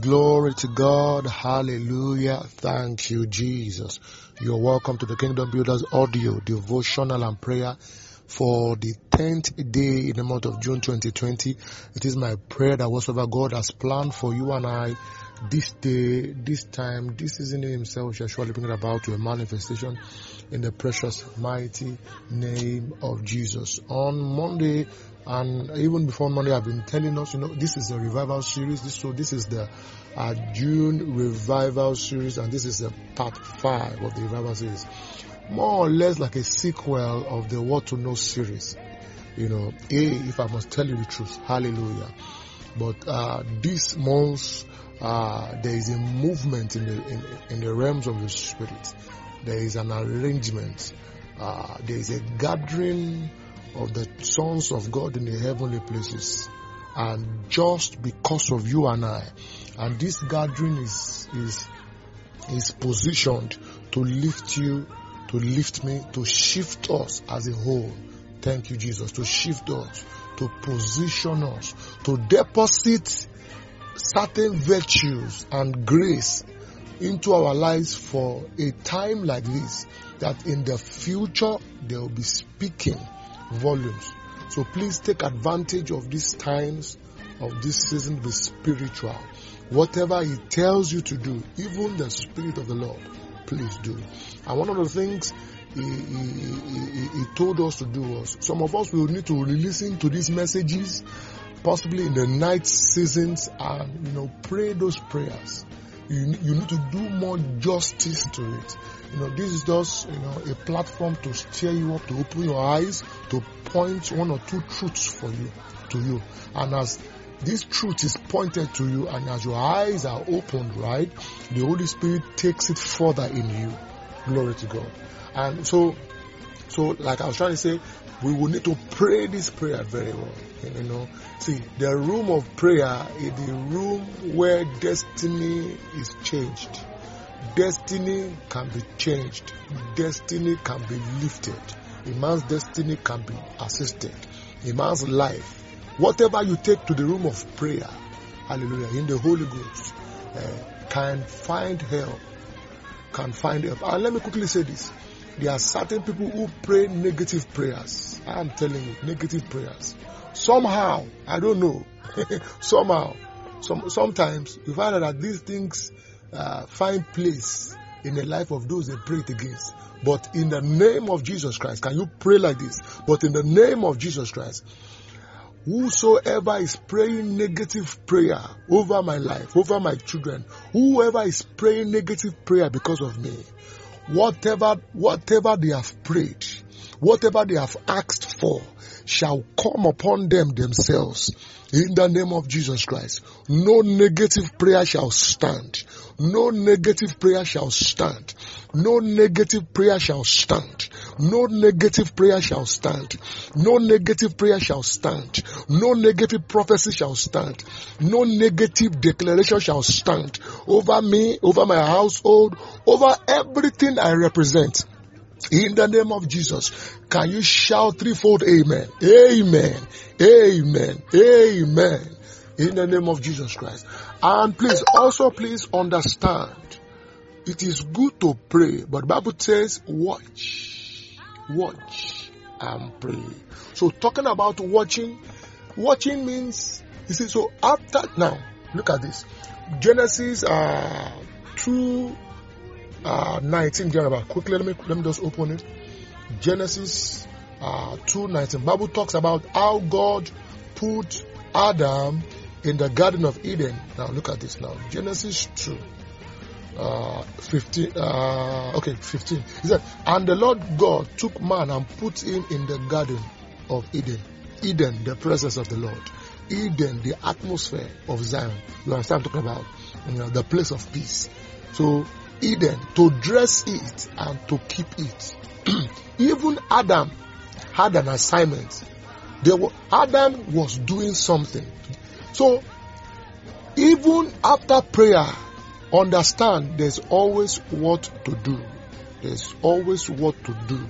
Glory to God. Hallelujah. Thank you, Jesus. You're welcome to the Kingdom Builders audio, devotional and prayer for the 10th day in the month of June 2020. It is my prayer that whatsoever God has planned for you and I this day, this time, this season himself shall surely bring it about to a manifestation in the precious, mighty name of Jesus. On Monday, and even before Monday, I've been telling us, you know, this is a revival series. This, so this is the uh, June revival series, and this is the part five of the revival series. More or less like a sequel of the What to Know series. You know, A, if I must tell you the truth, hallelujah. But uh, this month, uh, there is a movement in the in, in, the realms of the spirit. There is an arrangement. Uh, there is a gathering of the sons of God in the heavenly places, and just because of you and I, and this gathering is is is positioned to lift you, to lift me, to shift us as a whole. Thank you, Jesus, to shift us, to position us, to deposit certain virtues and grace into our lives for a time like this that in the future they will be speaking volumes. So please take advantage of these times of this season be spiritual. Whatever he tells you to do, even the spirit of the Lord, please do. And one of the things he, he, he, he told us to do was some of us will need to listen to these messages possibly in the night seasons and you know pray those prayers you, you need to do more justice to it. You know this is just you know a platform to stir you up to open your eyes to point one or two truths for you to you. And as this truth is pointed to you and as your eyes are opened right the holy spirit takes it further in you. Glory to god. And so so like i was trying to say we will need to pray this prayer very well. You know, see, the room of prayer is the room where destiny is changed. Destiny can be changed. Destiny can be lifted. A man's destiny can be assisted. A man's life, whatever you take to the room of prayer, hallelujah, in the Holy Ghost, uh, can find help. Can find help. And let me quickly say this there are certain people who pray negative prayers. I am telling you, negative prayers. Somehow, I don't know, somehow, some, sometimes you find that these things uh, find place in the life of those they pray it against. But in the name of Jesus Christ, can you pray like this? But in the name of Jesus Christ, whosoever is praying negative prayer over my life, over my children, whoever is praying negative prayer because of me, whatever, whatever they have prayed, whatever they have asked for shall come upon them themselves in the name of Jesus Christ. No negative prayer shall stand. No negative prayer shall stand. No negative prayer shall stand. No negative prayer shall stand. No negative prayer shall stand. No negative prophecy shall stand. No negative declaration shall stand over me, over my household, over everything I represent. In the name of Jesus, can you shout threefold amen? Amen. Amen. Amen. In the name of Jesus Christ. And please also please understand it is good to pray, but Bible says watch. Watch and pray. So talking about watching, watching means you see so after now look at this. Genesis uh 2 uh, 19 Jeremiah. Quickly, let me let me just open it. Genesis uh, 2 19. Bible talks about how God put Adam in the Garden of Eden. Now look at this now. Genesis 2. Uh, 15, uh, okay, 15. He said, and the Lord God took man and put him in the garden of Eden. Eden, the presence of the Lord. Eden, the atmosphere of Zion. You understand I'm talking about? You know, the place of peace. So Eden to dress it and to keep it. Even Adam had an assignment. Were, Adam was doing something. So even after prayer, understand there's always what to do. There's always what to do.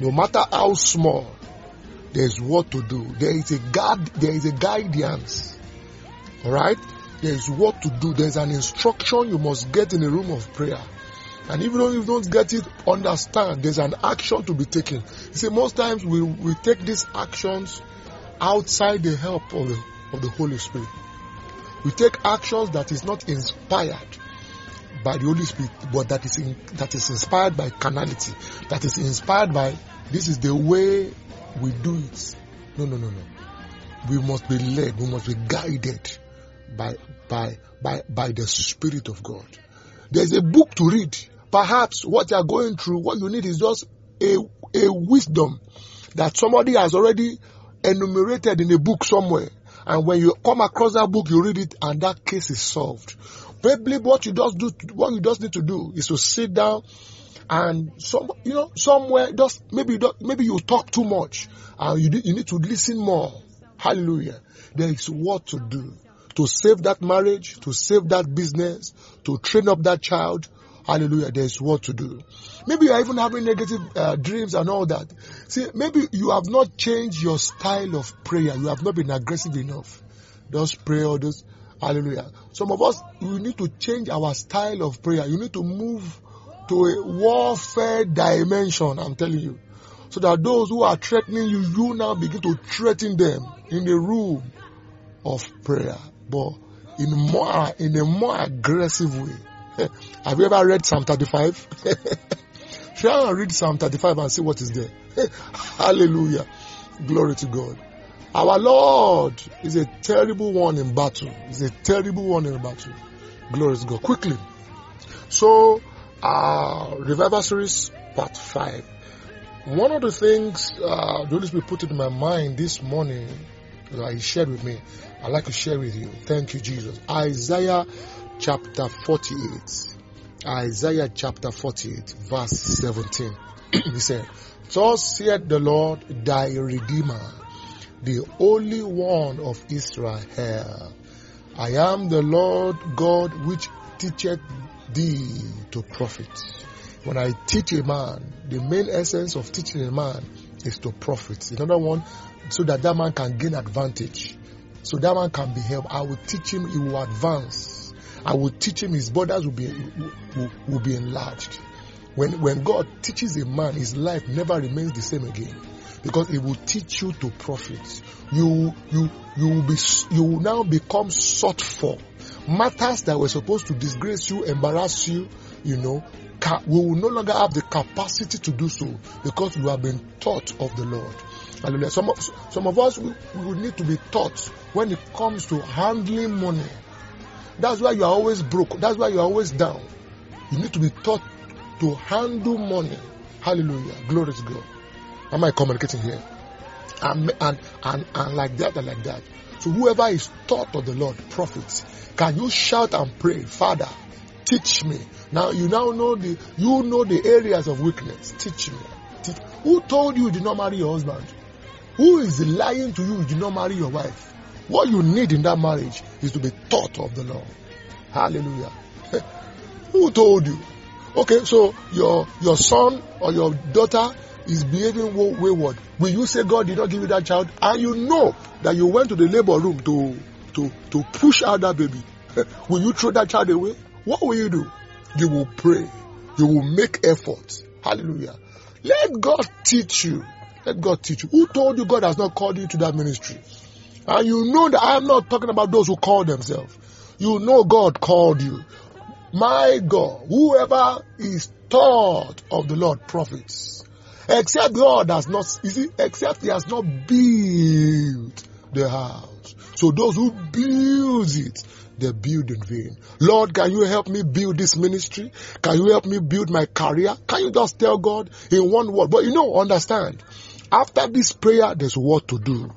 No matter how small, there's what to do. There is a guard, there is a guidance. Alright? There's what to do. There's an instruction you must get in a room of prayer. And even though you don't get it, understand there's an action to be taken. You see, most times we, we take these actions outside the help of the, of the Holy Spirit. We take actions that is not inspired by the Holy Spirit, but that is in, that is inspired by carnality, that is inspired by this is the way we do it. No, no, no, no. We must be led, we must be guided by by by by the Spirit of God. There's a book to read. Perhaps what you are going through, what you need is just a a wisdom that somebody has already enumerated in a book somewhere. And when you come across that book, you read it, and that case is solved. Probably what you just do, what you just need to do is to sit down and some, you know, somewhere just maybe maybe you talk too much, and you you need to listen more. Hallelujah. There is what to do to save that marriage, to save that business, to train up that child. Hallelujah. There is what to do. Maybe you are even having negative uh, dreams and all that. See, maybe you have not changed your style of prayer. You have not been aggressive enough. Just pray all those. Hallelujah. Some of us, we need to change our style of prayer. You need to move to a warfare dimension, I'm telling you. So that those who are threatening you, you now begin to threaten them in the room of prayer. But in more, in a more aggressive way. Have you ever read Psalm 35? Try and read Psalm 35 and see what is there. Hallelujah. Glory to God. Our Lord is a terrible one in battle. He's a terrible one in battle. Glory to God. Quickly. So, uh, Revival Series Part 5. One of the things uh, the Holy Spirit put in my mind this morning that He shared with me, I'd like to share with you. Thank you, Jesus. Isaiah chapter 48. Isaiah chapter 48, verse 17. he said, Thus said the Lord thy Redeemer, the Holy One of Israel. I am the Lord God which teacheth thee to profit. When I teach a man, the main essence of teaching a man is to profit. Another one, so that that man can gain advantage. So that man can be helped. I will teach him, he will advance. I will teach him, his borders will be, will, will be enlarged. When, when God teaches a man, his life never remains the same again. Because it will teach you to profit. You, you, you will be, you will now become sought for. Matters that were supposed to disgrace you, embarrass you, you know, we will no longer have the capacity to do so because you have been taught of the Lord. Hallelujah. Some of, some of us, we, we need to be taught when it comes to handling money. That's why you are always broke. That's why you are always down. You need to be taught to handle money. Hallelujah. Glory to God. Am I communicating here? And, and, and, and like that and like that. So whoever is taught of the Lord, prophets, can you shout and pray, Father, teach me. Now you now know the you know the areas of weakness. Teach me. Teach. Who told you you did not marry your husband? Who is lying to you you did not marry your wife? What you need in that marriage is to be taught of the Lord. Hallelujah. Who told you? Okay, so your your son or your daughter is behaving wayward. Will you say God did not give you that child? And you know that you went to the labor room to to to push out that baby. will you throw that child away? What will you do? You will pray. You will make effort. Hallelujah. Let God teach you. Let God teach you. Who told you God has not called you to that ministry? And you know that I am not talking about those who call themselves. You know God called you. My God, whoever is taught of the Lord profits. Except God has not, you see, except He has not built the house. So those who build it, they build in vain. Lord, can you help me build this ministry? Can you help me build my career? Can you just tell God in one word? But you know, understand, after this prayer, there's what to do.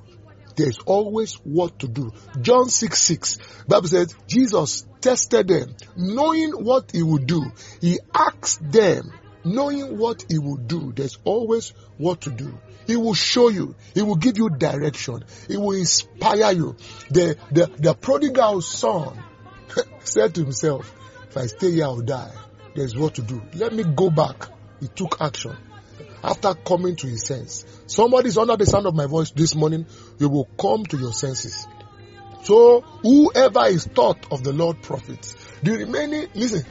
There's always what to do. John 6 6, Bible says, Jesus tested them, knowing what he would do. He asked them, knowing what he would do. There's always what to do. He will show you. He will give you direction. He will inspire you. The, the, the prodigal son said to himself, if I stay here, I'll die. There's what to do. Let me go back. He took action after coming to his sense. Somebody is under the sound of my voice this morning. You will come to your senses. So whoever is taught of the Lord profits. The remaining, listen,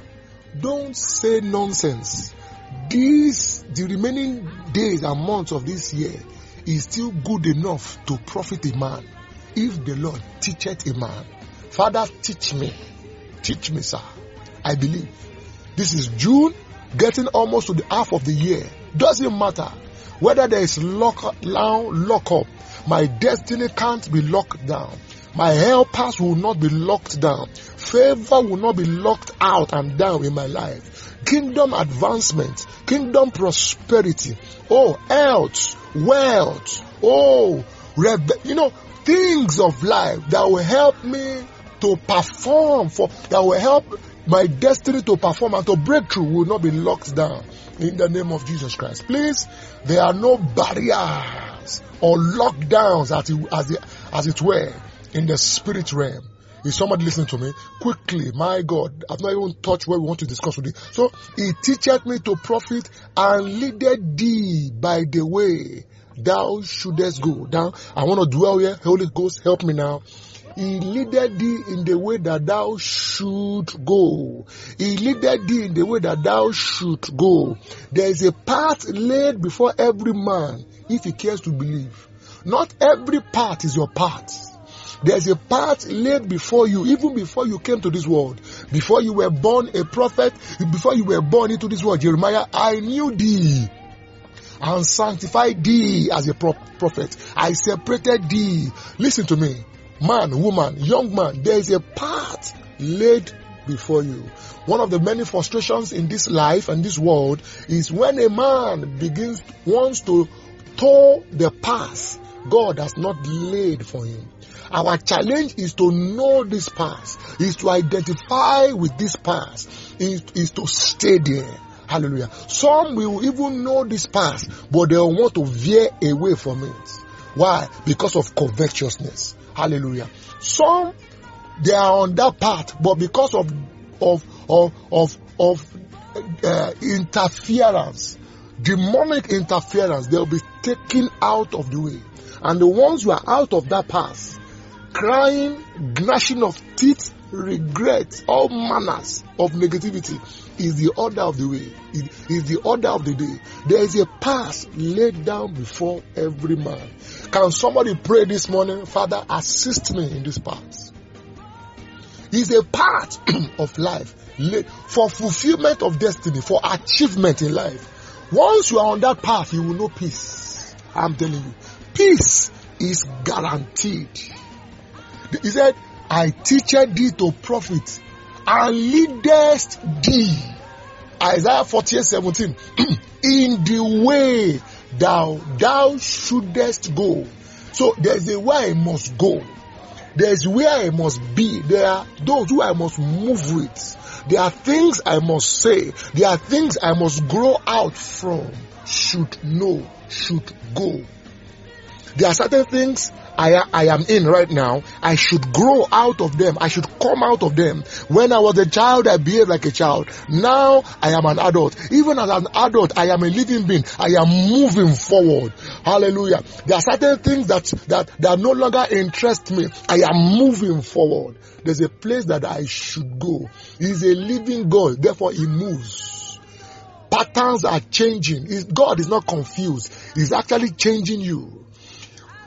don't say nonsense. These, the remaining days and months of this year is still good enough to profit a man if the Lord teacheth a man. Father, teach me. Teach me, sir. I believe. This is June, getting almost to the half of the year. Doesn't matter whether there is lock down, lock up. My destiny can't be locked down. My helpers will not be locked down. Favor will not be locked out and down in my life. Kingdom advancement, kingdom prosperity, oh, health, wealth, oh, you know, things of life that will help me to perform for, that will help my destiny to perform and to breakthrough will not be locked down in the name of Jesus Christ. Please, there are no barriers or lockdowns as it, as it, as it were in the spirit realm. Is somebody listening to me? Quickly, my God, I've not even touched what we want to discuss with you. So he teacheth me to profit and leadeth thee by the way thou shouldest go. Now, I want to dwell here. Holy Ghost, help me now. He leaded thee in the way that thou should go. He leaded thee in the way that thou should go. There is a path laid before every man if he cares to believe. Not every path is your path. There's a path laid before you, even before you came to this world. Before you were born a prophet, before you were born into this world, Jeremiah, I knew thee and sanctified thee as a pro- prophet. I separated thee. Listen to me. Man, woman, young man, there is a path laid before you. One of the many frustrations in this life and this world is when a man begins, wants to toe the path God has not laid for him. Our challenge is to know this path, is to identify with this path, is, is to stay there. Hallelujah. Some will even know this path, but they want to veer away from it. Why? Because of covetousness. Hallelujah. Some they are on that path, but because of of of of, of uh, interference, demonic interference, they'll be taken out of the way. And the ones who are out of that path, crying, gnashing of teeth, regret, all manners of negativity is the order of the way, is the order of the day. There is a path laid down before every man. Can somebody pray this morning, Father, assist me in this path? Is a part of life for fulfillment of destiny, for achievement in life. Once you are on that path, you will know peace. I'm telling you, peace is guaranteed. He said, I teach thee to profit and leadest thee. Isaiah 48 17. in the way thou thou shouldest go. So there's a way I must go. There's where I must be. There are those who I must move with. There are things I must say. There are things I must grow out from. Should know, should go. There are certain things I, I am in right now. I should grow out of them. I should come out of them. When I was a child, I behaved like a child. Now I am an adult. Even as an adult, I am a living being. I am moving forward. Hallelujah. There are certain things that, that, that no longer interest me. I am moving forward. There's a place that I should go. He's a living God. Therefore, he moves. Patterns are changing. God is not confused. He's actually changing you.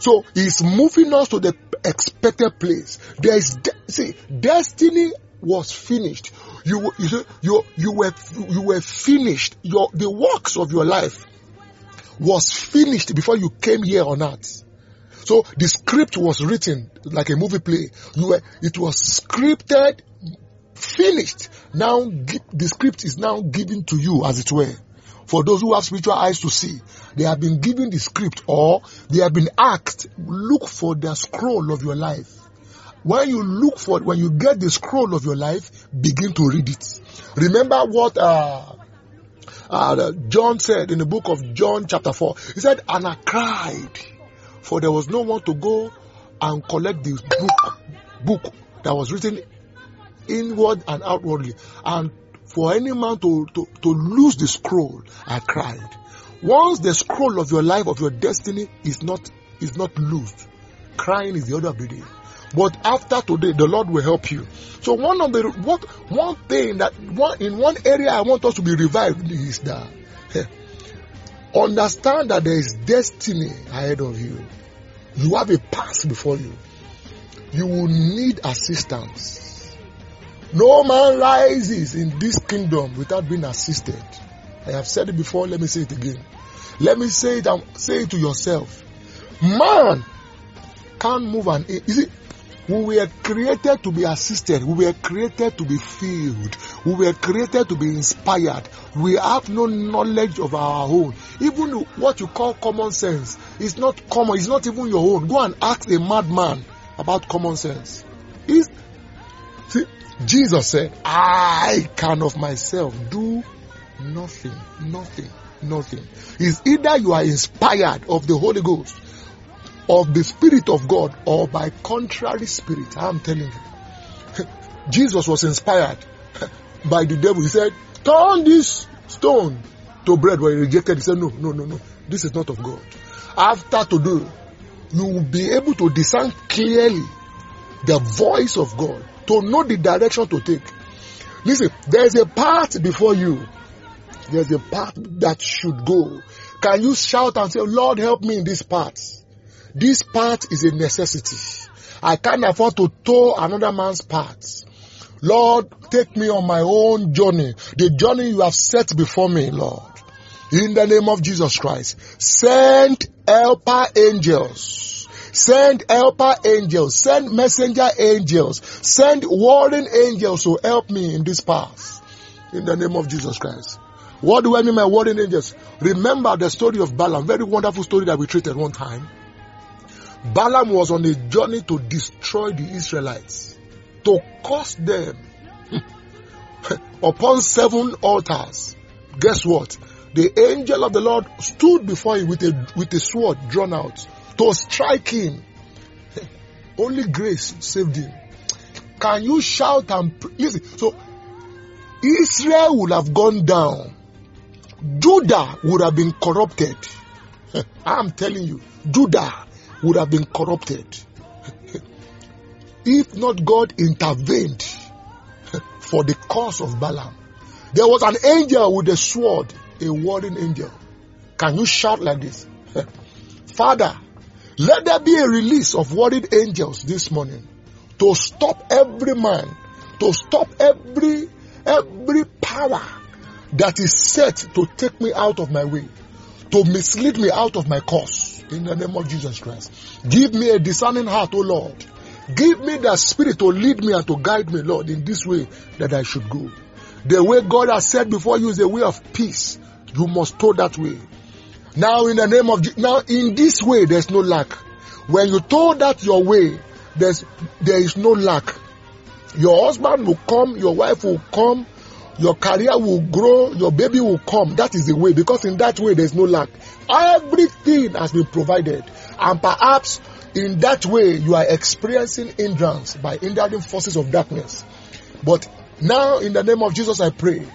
So he's moving us to the expected place. There is de- see destiny was finished. You you you you were you were finished. Your the works of your life was finished before you came here on earth. So the script was written like a movie play. You were it was scripted, finished. Now the script is now given to you as it were. For those who have spiritual eyes to see, they have been given the script or they have been asked, look for the scroll of your life. When you look for when you get the scroll of your life, begin to read it. Remember what uh, uh, John said in the book of John chapter 4. He said, and I cried, for there was no one to go and collect the book, book that was written inward and outwardly. And for any man to, to, to lose the scroll, I cried. Once the scroll of your life, of your destiny is not, is not loosed, crying is the other day. But after today, the Lord will help you. So one of the what one thing that one in one area I want us to be revived is that understand that there is destiny ahead of you. You have a path before you. You will need assistance. No man rises in this kingdom without being assisted. I have said it before, let me say it again. Let me say it and say it to yourself. Man can't move an you see we were created to be assisted. We were created to be filled. We were created to be inspired. We have no knowledge of our own. Even what you call common sense is not common. It's not even your own. Go and ask a madman about common sense. It's, Jesus said, I can of myself do nothing, nothing, nothing. It's either you are inspired of the Holy Ghost of the Spirit of God or by contrary spirit. I'm telling you. Jesus was inspired by the devil. He said, Turn this stone to bread. When he rejected, he said, No, no, no, no. This is not of God. After today, you will be able to discern clearly the voice of God, to know the direction to take. Listen, there's a path before you. There's a path that should go. Can you shout and say, Lord, help me in this path? This path is a necessity. I can't afford to toe another man's path. Lord, take me on my own journey, the journey you have set before me, Lord. In the name of Jesus Christ, send helper angels. Send helper angels. Send messenger angels. Send warring angels to help me in this path. In the name of Jesus Christ. What do I mean by warring angels? Remember the story of Balaam. Very wonderful story that we treated one time. Balaam was on a journey to destroy the Israelites, to curse them upon seven altars. Guess what? The angel of the Lord stood before him with a, with a sword drawn out to strike him. Only grace saved him. Can you shout and listen? So Israel would have gone down. Judah would have been corrupted. I'm telling you, Judah would have been corrupted if not God intervened for the cause of Balaam. There was an angel with a sword, a warring angel. Can you shout like this? Father, let there be a release of warring angels this morning to stop every man, to stop every every power that is set to take me out of my way, to mislead me out of my course in the name of Jesus Christ. Give me a discerning heart, O Lord. Give me the spirit to lead me and to guide me, Lord, in this way that I should go. The way God has said before you is a way of peace. You must go that way. Now, in the name of now, in this way, there's no lack. When you told that your way, there's there is no lack. Your husband will come, your wife will come, your career will grow, your baby will come. That is the way, because in that way there's no lack. Everything has been provided, and perhaps in that way you are experiencing hindrance by hindering forces of darkness. But now, in the name of Jesus, I pray,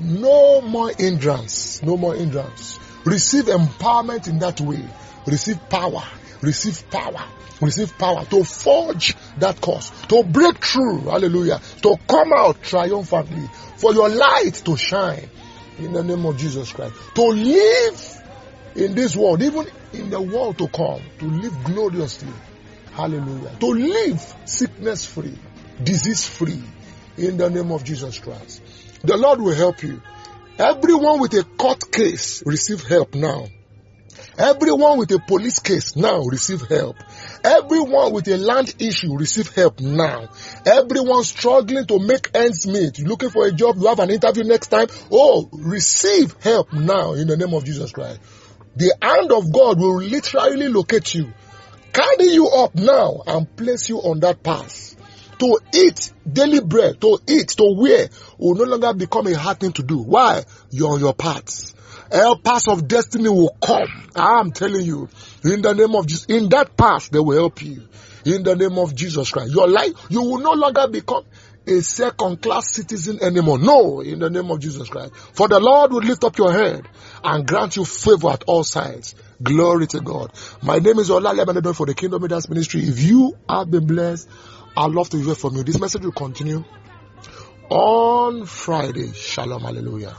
no more hindrance, no more hindrance. Receive empowerment in that way. Receive power. Receive power receive power to forge that course, to break through, hallelujah, to come out triumphantly, for your light to shine in the name of Jesus Christ, to live in this world, even in the world to come, to live gloriously, hallelujah, to live sickness free, disease free, in the name of Jesus Christ. The Lord will help you. Everyone with a court case, receive help now. Everyone with a police case now receive help. Everyone with a land issue receive help now. Everyone struggling to make ends meet, looking for a job, you have an interview next time. Oh, receive help now in the name of Jesus Christ. The hand of God will literally locate you, carry you up now and place you on that path to eat daily bread, to eat, to wear, will no longer become a hard thing to do. Why? You're on your path. Helpers of destiny will come. I'm telling you, in the name of Jesus, in that path, they will help you. In the name of Jesus Christ. Your life, you will no longer become a second class citizen anymore. No, in the name of Jesus Christ. For the Lord will lift up your head and grant you favor at all sides. Glory to God. My name is Ola Lebanon for the Kingdom Leaders Ministry. If you have been blessed, I love to hear from you. This message will continue on Friday. Shalom, hallelujah.